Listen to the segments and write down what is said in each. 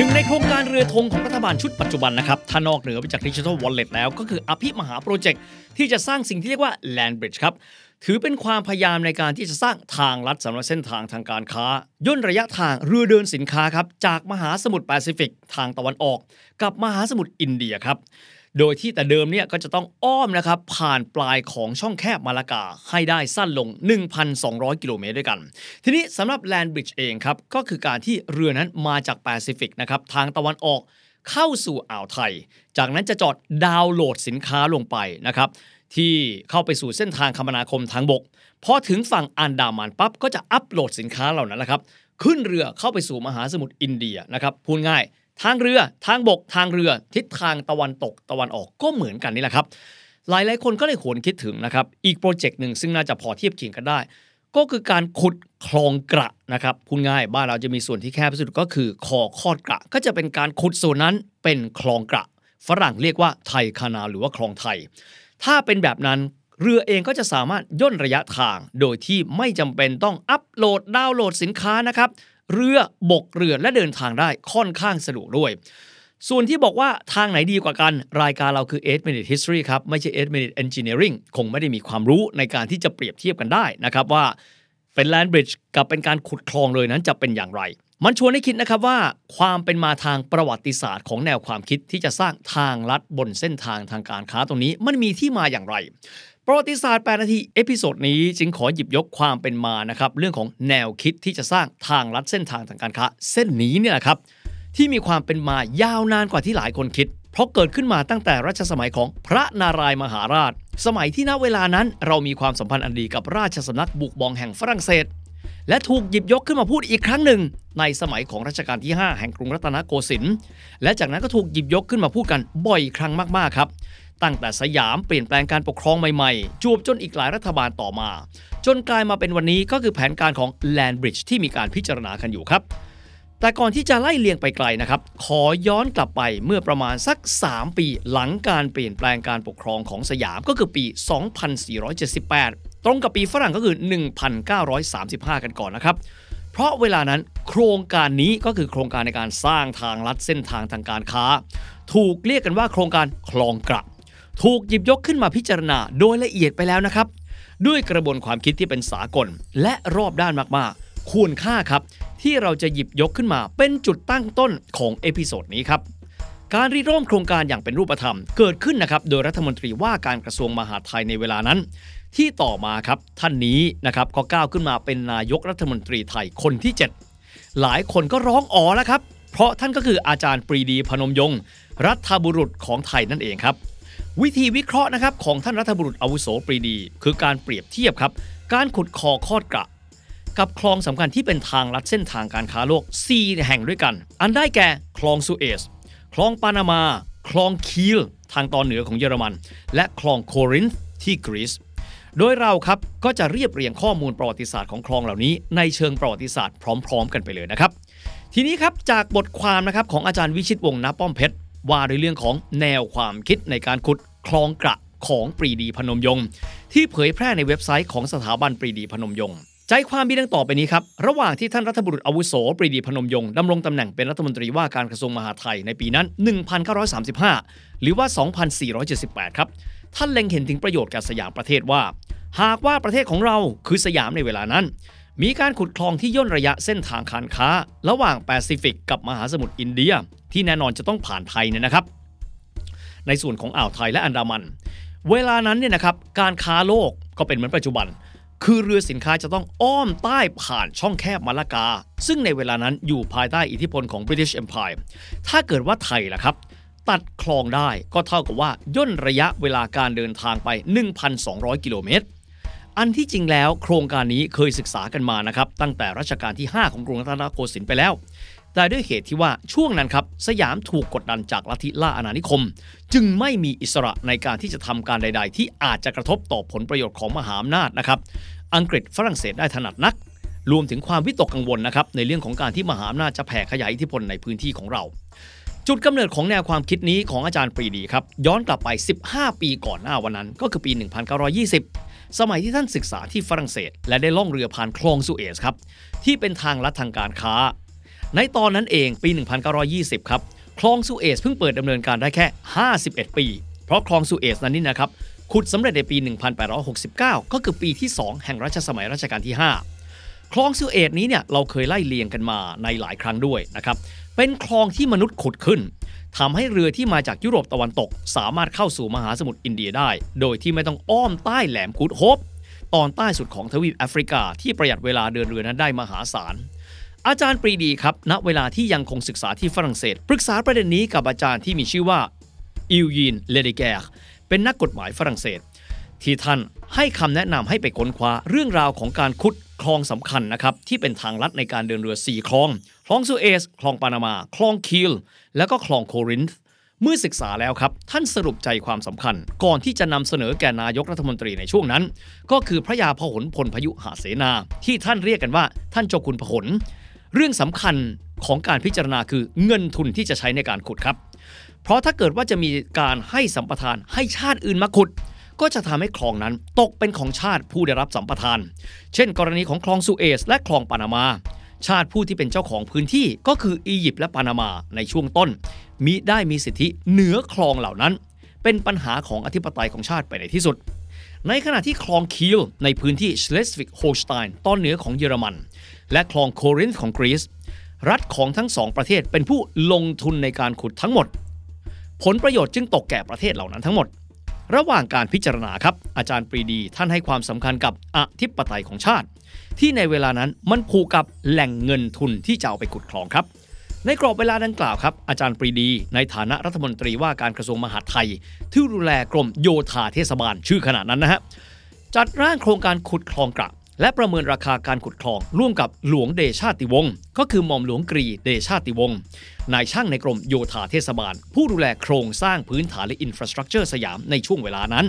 หนึ่งในโครงการเรือธงของรัฐบาลชุดปัจจุบันนะครับ ถ้านอกเหนือไปจากดิจิทัลวอลเล็ตแล้วก็คืออภิมหาโปรเจกต์ที่จะสร้างสิ่งที่เรียกว่า Land Bridge ครับ ถือเป็นความพยายามในการที่จะสร้างทางลัดสำหรับเส้นทางทางการค้า ย่นระยะทางเรือเดินสินค้าครับ จากมหาสมุทรแปซิฟิกทางตะวันออก กับมหาสมุทรอินเดียครับ โดยที่แต่เดิมเนี่ยก็จะต้องอ้อมนะครับผ่านปลายของช่องแคบมาลากาให้ได้สั้นลง 1,200 กิโลเมตรด้วยกัน ทีนี้สำหรับ Land Bridge เองครับ ก็คือการที่เรือนั้นมาจากแปซิฟิกนะครับทางตะวันออกเข้าสู่อ่าวไทย จากนั้นจะจอดดาวน์โหลดสินค้าลงไปนะครับที่เข้าไปสู่เส้นทางคมนาคมทางบกพอถึงฝั่งอันดามันปั๊บก็จะอัปโหลดสินค้าเหล่านั้นแหละครับขึ้นเรือเข้าไปสู่มหาสมุทรอินเดียนะครับพูดง่าย ทางเรือทางบกทางเรือ ทิศทางตะวันตกตะวันออกก็เหมือนกันนี่แหละครับหลายหลาย ๆ คนก็เลยขวนคิดถึงนะครับ อีกโปรเจกต์หนึ่งซึ่งน่าจะพอเทียบเคียงกันได้ ก็คือการขุดคลองกระนะครับพูดง่ายบ้านเราจะมีส่วนที่แคบที่สุดก็คือคอคอดกระ ก็จะเป็นการขุดส่วนนั้นเป็นคลองกระ ฝรั่งเรียกว่าไทยคานาหรือว่าคลองไทย ถ้าเป็นแบบนั้นเรือเองก็จะสามารถย่นระยะทาง โดยที่ไม่จำเป็นต้องอัปโหลดดาวน์โหลดสินค้านะครับ เรือบกเรือและเดินทางได้ค่อนข้างสะดวกด้วย ส่วนที่บอกว่าทางไหนดีกว่ากัน รายการเราคือ 8 minute history ครับ ไม่ใช่ 8 minute engineering คงไม่ได้มีความรู้ในการที่จะเปรียบเทียบกันได้นะครับว่าเป็น land bridge กับเป็นการขุดคลองเลยนั้นจะเป็นอย่างไร มันชวนให้คิดนะครับว่า ความเป็นมาทางประวัติศาสตร์ของแนวความคิดที่จะสร้างทางลัดบนเส้นทางทางการค้าตรงนี้ มันมีที่มาอย่างไร ประวัติศาสตร์ 8 นาที episode นี้จึงขอหยิบยกความเป็นมานะครับเรื่องของแนวคิดที่จะสร้างทางลัดเส้นทางทางการค้า เส้นนี้เนี่ยนะครับ ที่มีความเป็นมายาวนานกว่าที่หลายคนคิด เพราะเกิดขึ้นมาตั้งแต่รัชสมัยของพระนารายณ์มหาราช สมัยที่ณเวลานั้นเรามีความสัมพันธ์อันดีกับราชสำนักบูร์บงแห่งฝรั่งเศส และถูกหยิบยกขึ้นมาพูดอีกครั้งหนึ่ง ในสมัยของรัชกาลที่ 5 แห่งกรุงรัตนโกสินทร์และจากนั้นก็ถูกหยิบยกขึ้นมาพูดกันบ่อยครั้งมากๆครับ ตั้งแต่สยามเปลี่ยนแปลงการปกครองใหม่ๆ จวบจนอีกหลายรัฐบาลต่อมา จนกลายมาเป็นวันนี้ก็คือแผนการของ Land Bridge ที่มีการพิจารณากันอยู่ครับ แต่ก่อนที่จะไล่เลียงไปไกลนะครับ ขอย้อนกลับไปเมื่อประมาณสัก 3 ปีหลังการเปลี่ยนแปลงการปกครองของสยามก็คือปี 2478 ตรงกับปีฝรั่งก็คือ 1935 กันก่อนนะครับเพราะเวลานั้นโครงการนี้ก็คือโครงการในการสร้างทางลัดเส้นทางทางการค้า ถูกเรียกกันว่าโครงการคลองกระ ถูกหยิบยกขึ้นมาพิจารณาโดยละเอียดไปแล้วนะครับ ด้วยกระบวนความคิดที่เป็นสากล และรอบด้านมากๆ ควรค่าครับ ที่เราจะหยิบยกขึ้นมาเป็นจุดตั้งต้นของ episode นี้ครับการริเริ่มโครงการอย่างเป็นรูปธรรมเกิดขึ้นนะครับโดยรัฐมนตรีว่าการกระทรวงมหาดไทยในเวลานั้น ที่ต่อมาครับท่านนี้นะครับก็ก้าวขึ้นมาเป็นนายกรัฐมนตรีไทยคนที่ 7 หลายคนก็ร้องอ๋อแล้วครับ เพราะท่านก็คืออาจารย์ปรีดีพนมยงค์รัฐบุรุษของไทยนั่นเองครับ วิธีวิเคราะห์นะครับของท่านรัฐบุรุษอาวุโสปรีดี คือการเปรียบเทียบครับ การขุดคอคอดกระ กับคลองสำคัญที่เป็นทางลัดเส้นทางการค้าโลก 4 แห่งด้วยกัน อันได้แก่คลองสุเอซคลองปานามา คลองคีลทางตอนเหนือของเยอรมัน และคลองโครินธ์ที่กรีซโดยเราครับก็จะเรียบเรียงข้อมูลประวัติศาสตร์ของคลองเหล่านี้ ในเชิงประวัติศาสตร์พร้อม ๆ กันไปเลยนะครับ ทีนี้ครับจากบทความนะครับของอาจารย์วิชิตวงศ์ณป้อมเพชร ว่าในเรื่องของแนวความคิดในการขุดคลองกระของปรีดีพนมยงค์ที่เผยแพร่ในเว็บไซต์ของสถาบันปรีดีพนมยงค์ใจความมีดังต่อไปนี้ครับ ระหว่างที่ท่านรัฐบุรุษอาวุโสปรีดีพนมยงค์ดำรงตำแหน่งเป็นรัฐมนตรีว่าการกระทรวงมหาดไทยในปีนั้น 1935 หรือว่า 2478 ครับ ท่านเล็งเห็นถึงประโยชน์แก่สยามประเทศว่า หากว่าประเทศของเราคือสยามในเวลานั้น มีการขุดคลองที่ย่นระยะเส้นทางการค้า ระหว่างแปซิฟิกกับมหาสมุทรอินเดีย ที่แน่นอนจะต้องผ่านไทยเนี่ยนะครับ ในส่วนของอ่าวไทยและอันดามัน เวลานั้นเนี่ยนะครับการค้าโลกก็เป็นเหมือนปัจจุบัน คือเรือสินค้าจะต้องอ้อมใต้ผ่านช่องแคบมาลากา ซึ่งในเวลานั้นอยู่ภายใต้อิทธิพลของ British Empire ถ้าเกิดว่าไทยล่ะครับตัดคลองได้ก็เท่ากับว่าย่นระยะเวลาการเดินทางไป 1,200 กิโลเมตร อันที่จริงแล้วโครงการนี้เคยศึกษากันมานะครับตั้งแต่รัชกาลที่ 5 ของกรุงรัตนโกสินทร์ไปแล้ว แต่ด้วยเหตุที่ว่าช่วงนั้นครับสยามถูกกดดันจากลัทธิล่าอาณานิคม จึงไม่มีอิสระในการที่จะทำการใด ๆ ที่อาจจะกระทบต่อผลประโยชน์ของมหาอำนาจนะครับอังกฤษฝรั่งเศสได้ถนัดนัก รวมถึงความวิตกกังวลนะครับในเรื่องของการที่มหาอำนาจจะแผ่ขยายอิทธิพลในพื้นที่ของเราจุดกำเนิดของแนวความคิดนี้ของอาจารย์ปรีดีครับ ย้อนกลับไป 15 ปีก่อนหน้าวันนั้นก็คือปี 1920 สมัยที่ท่านศึกษาที่ฝรั่งเศส และได้ล่องเรือผ่านคลองสุเอซครับ ที่เป็นทางลัดทางการค้า ในตอนนั้นเองปี 1920 ครับ คลองสุเอซเพิ่งเปิดดำเนินการได้แค่ 51 ปี เพราะคลองสุเอซนั้นนี่นะครับขุดสำเร็จในปี 1869 ก็คือปีที่ 2 แห่งรัชสมัยรัชกาลที่ 5 คลองสุเอซนี้เนี่ยเราเคยไล่เลียงกันมาในหลายครั้งด้วยนะครับ เป็นคลองที่มนุษย์ขุดขึ้น ทำให้เรือที่มาจากยุโรปตะวันตก สามารถเข้าสู่มหาสมุทรอินเดียได้ โดยที่ไม่ต้องอ้อมใต้แหลมกูดโฮปตอนใต้สุดของทวีปแอฟริกา ที่ประหยัดเวลาเดินเรือนั้นได้มหาศาล อาจารย์ปรีดีครับ ณ เวลาที่ยังคงศึกษาที่ฝรั่งเศส ปรึกษาประเด็นนี้กับอาจารย์ที่มีชื่อว่าอิลยินเลเดแกร์เป็นนักกฎหมายฝรั่งเศส ที่ท่านให้คำแนะนำให้ไปค้นคว้าเรื่องราวของการขุดคลองสำคัญนะครับที่เป็นทางลัดในการเดินเรือ 4 คลอง คลองสุเอซคลองปานามา คลองคิลแล้วก็คลองโครินธ์เมื่อศึกษาแล้วครับ ท่านสรุปใจความสำคัญ ก่อนที่จะนำเสนอแก่นายกรัฐมนตรีในช่วงนั้น ก็คือพระยาพหลพลพยุหาเสนา ที่ท่านเรียกกันว่าท่านเจ้าคุณพหลเรื่องสำคัญของการพิจารณาคือเงินทุนที่จะใช้ในการขุดครับ เพราะถ้าเกิดว่าจะมีการให้สัมปทานให้ชาติอื่นมาขุด ก็จะทำให้คลองนั้นตกเป็นของชาติผู้ได้รับสัมปทาน เช่น กรณีของคลองสุเอซและคลองปานามา ชาติผู้ที่เป็นเจ้าของพื้นที่ก็คืออียิปต์และปานามาในช่วงต้น มิได้มีสิทธิเหนือคลองเหล่านั้น เป็นปัญหาของอธิปไตยของชาติไปในที่สุด ในขณะที่คลองคิลในพื้นที่ชเลสวิกโฮสไตน์ตอนเหนือของเยอรมัน และคลองโครินธ์ของกรีซรัฐของทั้งสองประเทศเป็นผู้ลงทุนในการขุดทั้งหมด ผลประโยชน์จึงตกแก่ประเทศเหล่านั้นทั้งหมด ระหว่างการพิจารณาครับ อาจารย์ปรีดีท่านให้ความสำคัญกับอธิปไตยของชาติ ที่ในเวลานั้นมันผูกกับแหล่งเงินทุนที่จะเอาไปขุดคลองครับ ในกรอบเวลาดังกล่าวครับ อาจารย์ปรีดี ในฐานะรัฐมนตรีว่าการกระทรวงมหาดไทย ที่ดูแลกรมโยธาเทศบาลชื่อขนาดนั้นนะฮะจัดร่างโครงการขุดคลองกระ และประเมินราคาการขุดคลอง ร่วมกับหลวงเดชาติวงศ์ก็คือหม่อมหลวงกรีเดชาติวงศ์นายช่างในกรมโยธาเทศบาล ผู้ดูแลโครงสร้างพื้นฐานและ infrastructure สยามในช่วงเวลานั้น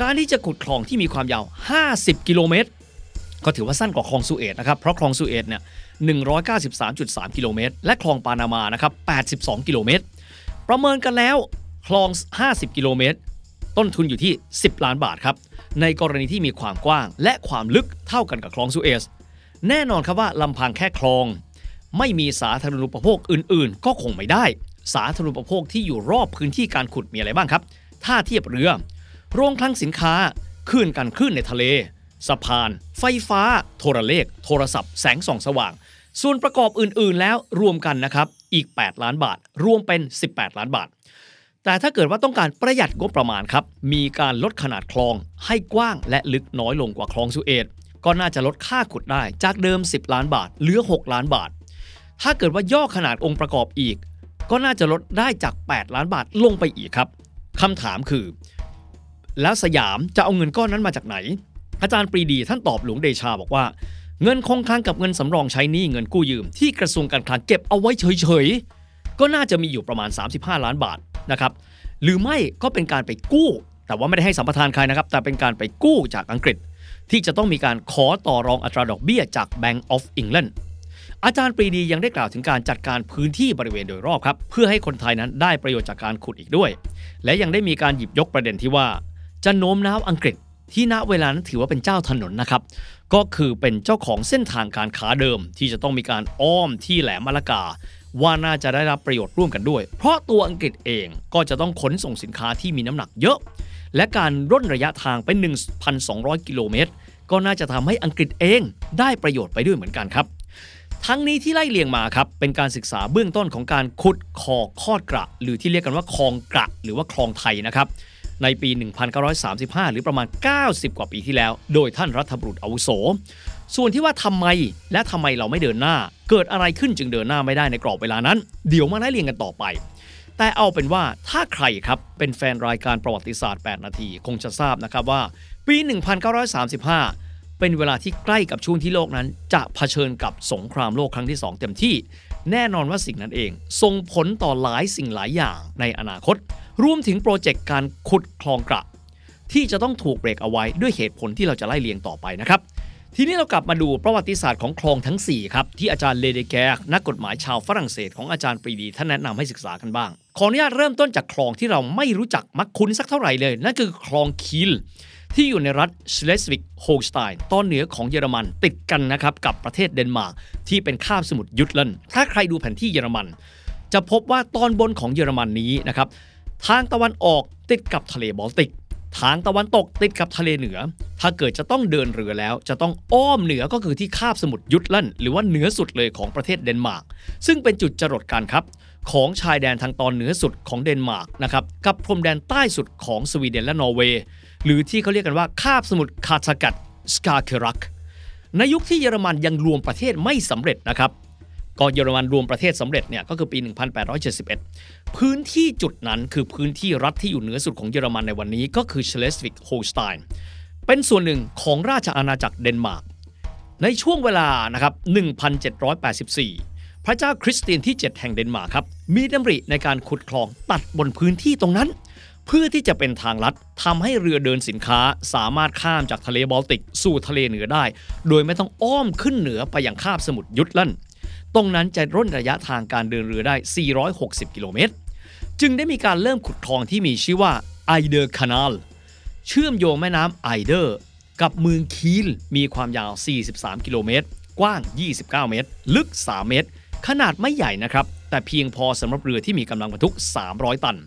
การที่จะขุดคลองที่มีความยาว 50 กิโลเมตร ก็ถือว่าสั้นกว่าคลองสุเอซนะครับเพราะคลองสุเอซเนี่ย193.3 กิโลเมตร และคลองปานามานะครับ82 กิโลเมตรประเมินกันแล้วคลอง 50 กิโลเมตร ต้นทุนอยู่ที่ 10 ล้านบาทครับ ในกรณีที่มีความกว้าง และความลึกเท่ากันกับคลองสุเอซ แน่นอนครับว่าลำพังแค่คลอง ไม่มีสาธารณูปโภคอื่นๆ ก็คงไม่ได้ สาธารณูปโภคที่อยู่รอบพื้นที่การขุดมีอะไรบ้างครับท่าเทียบเรือ โรงคลังสินค้าคลื่นกันคลื่นในทะเล สะพาน ไฟฟ้า โทรเลข โทรศัพท์ แสงส่องสว่าง ส่วนประกอบอื่นๆ แล้วรวมกันนะครับอีก 8 ล้านบาท รวมเป็น 18 ล้านบาท แต่ถ้าเกิดว่าต้องการประหยัดงบประมาณครับ มีการลดขนาดคลองให้กว้างและลึกน้อยลงกว่าคลองสุเอตก็น่าจะลดค่าขุดได้จากเดิม 10 ล้านบาทเหลือ 6 ล้านบาท ถ้าเกิดว่าย่อขนาดองค์ประกอบอีก ก็น่าจะลดได้จาก 8 ล้านบาทลงไปอีกครับคำถามคือ แล้วสยามจะเอาเงินก้อนนั้นมาจากไหน อาจารย์ปรีดีท่านตอบหลวงเดชาบอกว่า เงินคงคลังกับเงินสำรองใช้หนี้เงินกู้ยืมที่กระทรวงการคลังเก็บเอาไว้เฉยๆ ก็น่าจะมีอยู่ประมาณ 35 ล้านบาทนะครับหรือไม่ก็เป็นการไปกู้ แต่ว่าไม่ได้ให้สัมปทานใครนะครับ แต่เป็นการไปกู้จากอังกฤษ ที่จะต้องมีการขอต่อรองอัตราดอกเบี้ยจาก Bank of England อาจารย์ปรีดียังได้กล่าวถึงการจัดการพื้นที่บริเวณโดยรอบครับ เพื่อให้คนไทยนั้นได้ประโยชน์จากการขุดอีกด้วย และยังได้มีการหยิบยกประเด็นที่ว่า จะโน้มน้าวอังกฤษที่ณเวลานั้นถือว่าเป็นเจ้าถนนนะครับ ก็คือเป็นเจ้าของเส้นทางการค้าเดิม ที่จะต้องมีการอ้อมที่แหลมมะละกา ว่าน่าจะได้รับประโยชน์ร่วมกันด้วย เพราะตัวอังกฤษเองก็จะต้องขนส่งสินค้าที่มีน้ำหนักเยอะ และการร่นระยะทางเป็น 1,200 กิโลเมตร ก็น่าจะทำให้อังกฤษเองได้ประโยชน์ไปด้วยเหมือนกันครับ ทั้งนี้ที่ไล่เลียงมาครับ เป็นการศึกษาเบื้องต้นของการขุดคอคอดกระ หรือที่เรียกกันว่าคลองกระ หรือว่าคลองไทยนะครับในปี 1935 หรือประมาณ 90 กว่าปีที่แล้ว โดยท่านรัฐบุรุษอาวุโส ส่วนที่ว่าทำไมและทำไมเราไม่เดินหน้า เกิดอะไรขึ้นจึงเดินหน้าไม่ได้ในกรอบเวลานั้น เดี๋ยวมาไล่เรียงกันต่อไป แต่เอาเป็นว่าถ้าใครครับเป็นแฟนรายการประวัติศาสตร์ 8 นาที คงจะทราบนะครับว่า ปี 1935 เป็นเวลาที่ใกล้กับช่วงที่โลกนั้น จะเผชิญกับสงครามโลกครั้งที่ 2 เต็มที่ แน่นอนว่าสิ่งนั้นเองส่งผลต่อหลายสิ่งหลายอย่างในอนาคต รวมถึงโปรเจกต์การขุดคลองกระที่จะต้องถูกเบรกเอาไว้ด้วยเหตุผลที่เราจะไล่เลียงต่อไปนะครับ ทีนี้เรากลับมาดูประวัติศาสตร์ของคลองทั้ง 4 ครับ ที่อาจารย์เลเดแกร์นักกฎหมายชาวฝรั่งเศสของอาจารย์ปรีดีท่านแนะนำให้ศึกษากันบ้าง ขออนุญาตเริ่มต้นจากคลองที่เราไม่รู้จักมักคุ้นสักเท่าไหร่เลย นั่นคือคลองคีลที่อยู่ในรัฐชเลสวิกโฮลสไตน์ตอนเหนือของเยอรมันติดกันนะครับกับประเทศเดนมาร์กที่เป็นคาบสมุทรยุทลันด์ถ้าใครดูแผนที่เยอรมัน จะพบว่าตอนบนของเยอรมันนี้นะครับทางตะวันออกติดกับทะเลบอลติก ทางตะวันตกติดกับทะเลเหนือ ถ้าเกิดจะต้องเดินเรือแล้ว จะต้องอ้อมเหนือก็คือที่คาบสมุทรยุทลันด์หรือว่าเหนือสุดเลยของประเทศเดนมาร์ก ซึ่งเป็นจุดจรดกันครับของชายแดนทางตอนเหนือสุดของเดนมาร์กนะครับกับพรมแดนใต้สุดของสวีเดนและนอร์เวย์หรือที่เขาเรียกกันว่าคาบสมุทรคัตเตกัตสกาเกอร์รักในยุคที่เยอรมันยังรวมประเทศไม่สำเร็จนะครับ ก็เยอรมันรวมประเทศสำเร็จเนี่ยก็คือปี 1871 พื้นที่จุดนั้นคือพื้นที่รัฐที่อยู่เหนือสุดของเยอรมันในวันนี้ก็คือชเลสวิกโฮลสไตน์เป็นส่วนหนึ่งของราชอาณาจักรเดนมาร์กในช่วงเวลานะครับ1784 พระเจ้าคริสเตียนที่ 7 แห่งเดนมาร์กครับมีดำริในการขุดคลองตัดบนพื้นที่ตรงนั้น เพื่อที่จะเป็นทางลัดทำให้เรือเดินสินค้าสามารถข้ามจากทะเลบอลติกสู่ทะเลเหนือได้ โดยไม่ต้องอ้อมขึ้นเหนือไปยังคาบสมุทรยุทลันด์ ตรงนั้นจะร่นระยะทางการเดินเรือได้ 460 กิโลเมตร จึงได้มีการเริ่มขุดคลองที่มีชื่อว่าไอเดอร์คานาลเชื่อมโยงแม่น้ำไอเดอร์กับเมืองคีลมีความยาว 43 กิโลเมตร กว้าง 29 เมตร ลึก 3 เมตร ขนาดไม่ใหญ่นะครับ แต่เพียงพอสำหรับเรือที่มีกำลังบรรทุก 300 ตัน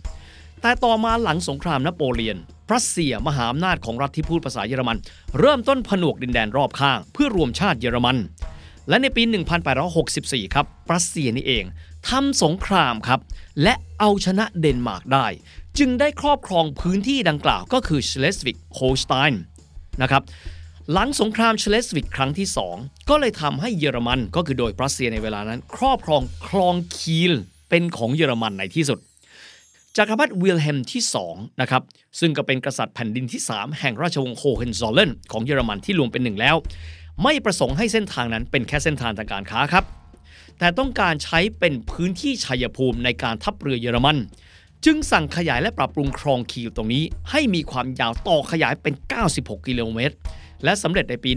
แต่ต่อมาหลังสงครามนโปเลียนปรัสเซียมหาอำนาจของรัฐที่พูดภาษาเยอรมัน เริ่มต้นผนวกดินแดนรอบข้าง เพื่อรวมชาติเยอรมัน และในปี 1864 ครับปรัสเซียนี่เองทำสงครามครับ และเอาชนะเดนมาร์กได้ จึงได้ครอบครองพื้นที่ดังกล่าวก็คือชเลสวิกโฮลสไตน์นะครับหลังสงครามชเลสวิกครั้งที่ 2 ก็เลยทำให้เยอรมันก็คือโดยปรัสเซียในเวลานั้น ครอบครองคลองคีลเป็นของเยอรมันในที่สุดจักรพรรดิวิลเฮล์มที่2นะครับซึ่งก็เป็นกษัตริย์แผ่นดินที่ 3 แห่งราชวงศ์โฮเฮนโซลเลิร์นของเยอรมันที่รวมเป็นหนึ่งแล้ว ไม่ประสงค์ให้เส้นทางนั้นเป็นแค่เส้นทางทางการค้าครับ แต่ต้องการใช้เป็นพื้นที่ชัยภูมิในการทัพเรือเยอรมัน จึงสั่งขยายและปรับปรุงคลองคีลตรงนี้ ให้มีความยาวต่อขยายเป็น 96 กิโลเมตร และสำเร็จในปี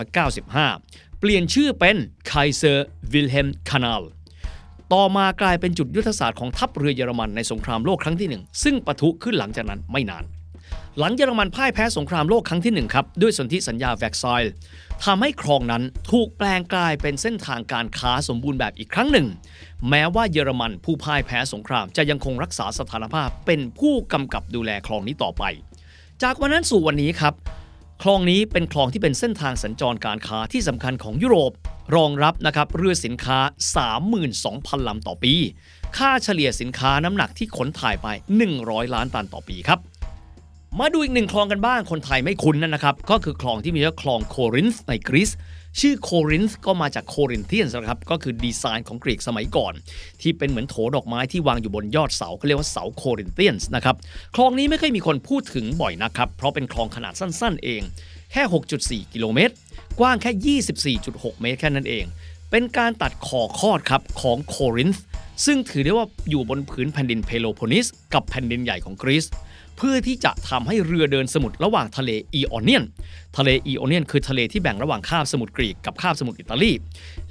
1895 เปลี่ยนชื่อเป็น Kaiser Wilhelm Kanal ต่อมากลายเป็นจุดยุทธศาสตร์ของทัพเรือเยอรมันในสงครามโลกครั้งที่ 1 ซึ่งปะทุขึ้นหลังจากนั้นไม่นาน หลังเยอรมันพ่ายแพ้สงครามโลกครั้งที่ 1 ครับ ด้วยสนธิสัญญาแวร์ซายล์ ทำให้คลองนั้นถูกแปลงกลายเป็นเส้นทางการค้าสมบูรณ์แบบอีกครั้งหนึ่ง แม้ว่าเยอรมันผู้พ่ายแพ้สงครามจะยังคงรักษาสถานภาพเป็นผู้กำกับดูแลคลองนี้ต่อไป จากวันนั้นสู่วันนี้ครับ คลองนี้เป็นคลองที่เป็นเส้นทางสัญจรการค้าที่สำคัญของยุโรป รองรับนะครับเรือสินค้า 32,000ลำต่อปี ค่าเฉลี่ยสินค้าน้ำหนักที่ขนถ่ายไป 100 ล้านตันต่อปีครับ มาดูอีกหนึ่งคลองกันบ้างคนไทยไม่คุ้นนั่นนะครับ ก็คือคลองที่มีชื่อคลองโครินธ์ในกรีซชื่อโครินธ์ก็มาจากโครินเทียนนะครับก็คือดีไซน์ของกรีกสมัยก่อน ที่เป็นเหมือนโถดอกไม้ที่วางอยู่บนยอดเสาเขาเรียกว่าเสาโครินเทียนนะครับคลองนี้ไม่เคยมีคนพูดถึงบ่อยนะครับ เพราะเป็นคลองขนาดสั้นๆ เอง แค่ 6.4 กิโลเมตร กว้างแค่ 24.6 เมตรแค่นั้นเอง เป็นการตัดคอคอดครับของโครินธ์ซึ่งถือได้ว่าอยู่บนผืนแผ่นดินเพโลโพนิสกับแผ่นดินใหญ่ของกรีซ เพื่อที่จะทำให้เรือเดินสมุทรระหว่างทะเลอีออนเนียน ทะเลอีออนเนียนคือทะเลที่แบ่งระหว่างคาบสมุทรกรีกกับคาบสมุทรอิตาลี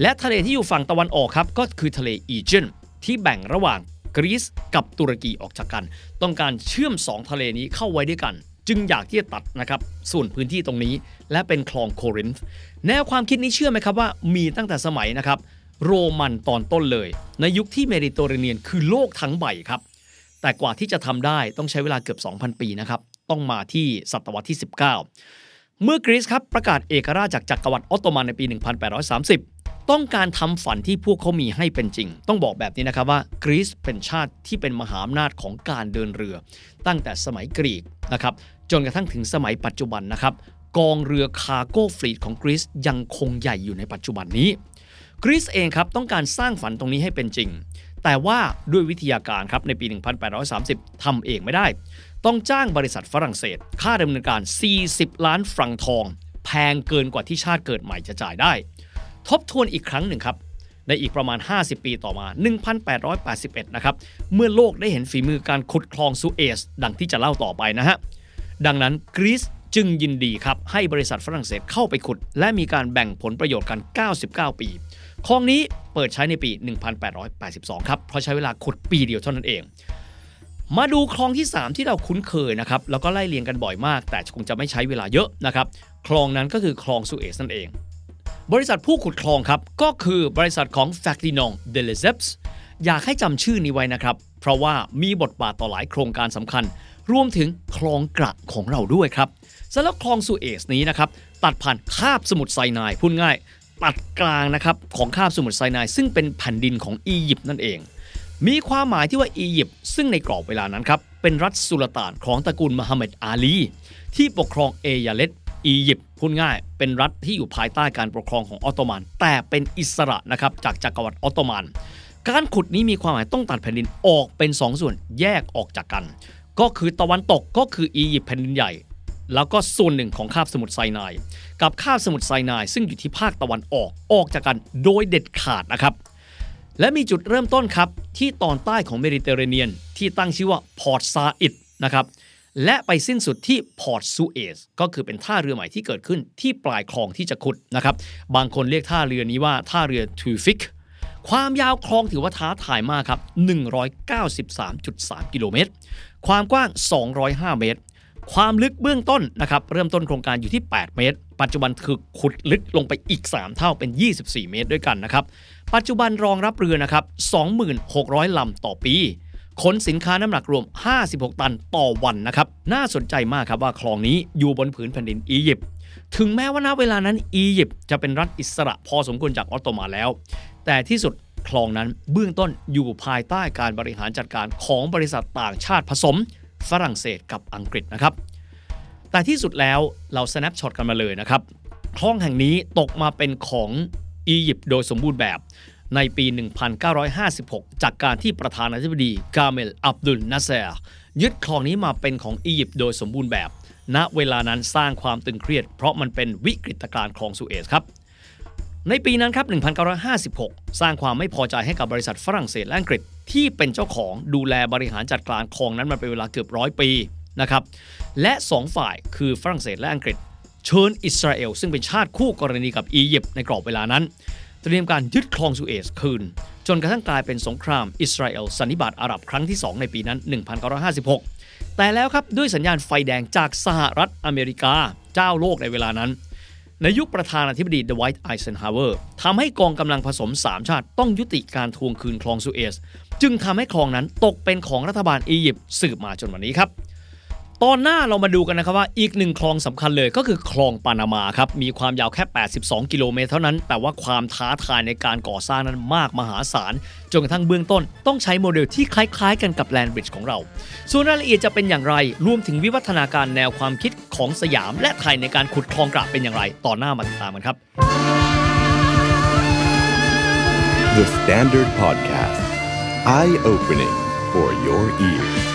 และทะเลที่อยู่ฝั่งตะวันออกครับก็คือทะเลอีเจนที่แบ่งระหว่างกรีซกับตุรกีออกจากกัน ต้องการเชื่อม 2 ทะเลนี้เข้าไว้ด้วยกัน จึงอยากที่จะตัดนะครับส่วนพื้นที่ตรงนี้ และเป็นคลองโครินธ์แนวความคิดนี้เชื่อไหมครับว่ามีตั้งแต่สมัยนะครับโรมันตอนต้นเลย ในยุคที่เมดิเตอร์เรเนียนคือโลกทั้งใบครับ แต่กว่าที่จะทำได้ต้องใช้เวลาเกือบ 2,000 ปีนะครับ ต้องมาที่ศตวรรษที่ 19 เมื่อกรีซครับประกาศเอกราชจากจักรวรรดิออตโตมันในปี 1830 ต้องการทำฝันที่พวกเขามีให้เป็นจริง ต้องบอกแบบนี้นะครับว่ากรีซเป็นชาติที่เป็นมหาอำนาจของการเดินเรือ ตั้งแต่สมัยกรีกนะครับจนกระทั่งถึงสมัยปัจจุบันนะครับกองเรือคาร์โก้ฟลีดของกรีซยังคงใหญ่อยู่ในปัจจุบันนี้กรีซเองครับต้องการสร้างฝันตรงนี้ให้เป็นจริง แต่ว่าด้วยวิทยาการครับในปี 1830ทำเองไม่ได้ ต้องจ้างบริษัทฝรั่งเศส ค่าดำเนินการ 40 ล้านฟรังทอง แพงเกินกว่าที่ชาติเกิดใหม่จะจ่ายได้ ทบทวนอีกครั้งหนึ่งครับในอีกประมาณ 50 ปีต่อมา 1881 นะครับ เมื่อโลกได้เห็นฝีมือการขุดคลองซูเอซดังที่จะเล่าต่อไปนะฮะ ดังนั้นกรีซ จึงยินดีครับให้บริษัทฝรั่งเศสเข้าไปขุด และมีการแบ่งผลประโยชน์กัน 99 ปีคลองนี้เปิดใช้ในปี 1882 ครับ เพราะใช้เวลาขุดปีเดียวเท่านั้นเอง มาดูคลองที่ 3 ที่เราคุ้นเคยนะครับ แล้วก็ไล่เรียงกันบ่อยมาก แต่คงจะไม่ใช้เวลาเยอะนะครับ คลองนั้นก็คือคลองสุเอซนั่นเอง บริษัทผู้ขุดคลองครับ ก็คือบริษัทของ f a c t i n o n de l e s e p s อยากให้จำชื่อนี้ไว้นะครับ เพราะว่ามีบทบาทต่อหลายโครงการสำคัญ รวมถึงคลองกระของเราด้วยครับ สำหรับคลองสุเอซนี้นะครับตัดผ่านคาบสมุทรไซนายพูดง่ายตัดกลางนะครับของคาบสมุทรไซนายซึ่งเป็นแผ่นดินของอียิปต์นั่นเอง มีความหมายที่ว่าอียิปต์ซึ่งในกรอบเวลานั้นครับเป็นรัฐสุลต่านของตระกูลมหมัดอาลี ที่ปกครองเอยาเลตอียิปต์พูดง่าย เป็นรัฐที่อยู่ภายใต้การปกครองของออตโตมัน แต่เป็นอิสระนะครับจากจักรวรรดิออตโตมัน การขุดนี้มีความหมายต้องตัดแผ่นดินออกเป็น 2 ส่วนแยกออกจากกัน ก็คือตะวันตกก็คืออียิปต์แผ่นดินใหญ่ แล้วก็ส่วนหนึ่งของคาบสมุทรไซนาย กับคาบสมุทรไซนาย ซึ่งอยู่ที่ภาคตะวันออกออกจากกันโดยเด็ดขาดนะครับ และมีจุดเริ่มต้นครับ ที่ตอนใต้ของเมดิเตอร์เรเนียน ที่ตั้งชื่อว่าพอร์ตซาอิดนะครับและไปสิ้นสุดที่พอร์ตซูเอซก็คือเป็นท่าเรือใหม่ที่เกิดขึ้นที่ปลายคลองที่จะขุดนะครับบางคนเรียกท่าเรือนี้ว่าท่าเรือเทาฟิกความยาวคลองถือว่าท้าทายมากครับ 193.3 กิโลเมตร ความกว้าง 205 เมตร ความลึกเบื้องต้นนะครับเริ่มต้นโครงการอยู่ที่ 8 เมตร ปัจจุบันคือขุดลึกลงไปอีก 3 เท่าเป็น 24 เมตรด้วยกันนะครับ ปัจจุบันรองรับเรือนะครับ 26,000 ลำต่อปีขนสินค้าน้ำหนักรวม 56 ตันต่อวันนะครับ น่าสนใจมากครับว่าคลองนี้อยู่บนผืนแผ่นดินอียิปต์ ถึงแม้ว่าณเวลานั้นอียิปต์จะเป็นรัฐอิสระพอสมควรจากออตโตมันแล้ว แต่ที่สุดคลองนั้นเบื้องต้นอยู่ภายใต้การบริหารจัดการของบริษัทต่างชาติผสม ฝรั่งเศสกับอังกฤษนะครับ แต่ที่สุดแล้วเรา snapshot กันมาเลยนะครับคลองแห่งนี้ตกมาเป็นของอียิปต์โดยสมบูรณ์แบบในปี 1956 จากการที่ประธานาธิบดีกาเมล อับดุลนาเซรยึดคลองนี้มาเป็นของอียิปต์โดยสมบูรณ์แบบ ณ เวลานั้นสร้างความตึงเครียด เพราะมันเป็นวิกฤตการณ์คลองสุเอซครับ ในปีนั้นครับ 1956 สร้างความไม่พอใจให้กับบริษัทฝรั่งเศสและอังกฤษ ที่เป็นเจ้าของดูแลบริหารจัดการคลองนั้นมาเป็นเวลาเกือบร้อยปีนะครับและ 2 ฝ่ายคือฝรั่งเศสและอังกฤษ เชิญอิสราเอล ซึ่งเป็นชาติคู่กรณีกับอียิปต์ในกรอบเวลานั้น เตรียมการยึดคลองสุเอซคืน จนกระทั่งกลายเป็นสงครามอิสราเอลสันนิบาตอาหรับครั้งที่ 2 ในปีนั้น 1956 แต่แล้วครับด้วยสัญญาณไฟแดงจากสหรัฐอเมริกา เจ้าโลกในเวลานั้น ในยุคประธานาธิบดีเดวิดไอเซนฮาวเวอร์ทำให้กองกำลังผสม 3 ชาติต้องยุติการทวงคืนคลองสุเอซ จึงทำให้คลองนั้นตกเป็นของรัฐบาลอียิปต์สืบมาจนวันนี้ครับ ตอนหน้าเรามาดูกันนะครับว่าอีกหนึ่งคลองสำคัญเลยก็คือคลองปานามาครับ มีความยาวแค่ 82 กิโลเมตรเท่านั้น แต่ว่าความท้าทายในการก่อสร้างนั้นมากมหาศาล จนกระทั่งเบื้องต้น ต้องใช้โมเดลที่คล้ายๆ กันกับแลนบริดจ์ของเรา ส่วนรายละเอียดจะเป็นอย่างไร รวมถึงวิวัฒนาการแนวความคิดของสยาม และไทยในการขุดคลองกระเป็นอย่างไรต่อหน้ามาติดตามกันครับ The Standard Podcast. Eye opening for your ears.